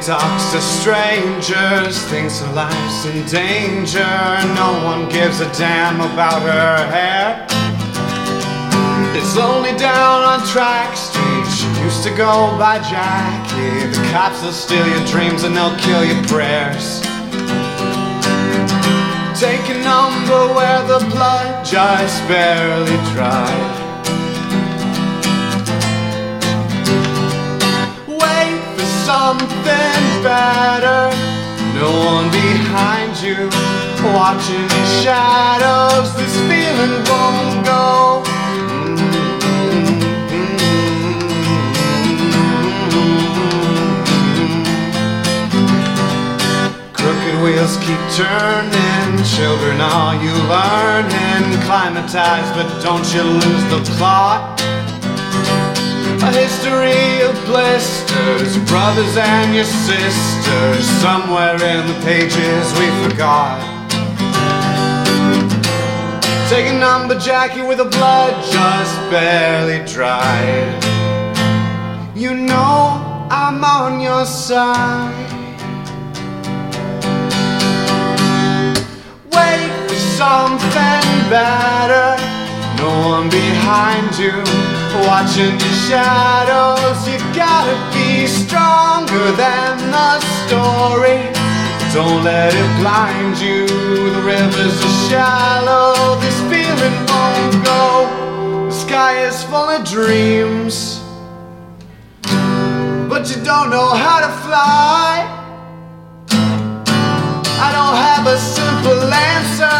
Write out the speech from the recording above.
talks to strangers, thinks her life's in danger. No one gives a damn about her hair. It's only down on Track Street. She used to go by Jackie. The cops will steal your dreams and they'll kill your prayers. Take a number where the blood just barely dried. You, watching the shadows. This feeling won't go. Crooked wheels keep turning, children, are you learning? Climatize, but don't you lose the plot. A history of blisters, brothers and your sisters, somewhere in the pages we forgot. Take a number, Jackie, with the blood just barely dried. You know I'm on your side. Wait for something better. One behind you, watching your shadows. You gotta be stronger than the story. Don't let it blind you. The rivers are shallow. This feeling won't go. The sky is full of dreams, but you don't know how to fly. I don't have a simple answer,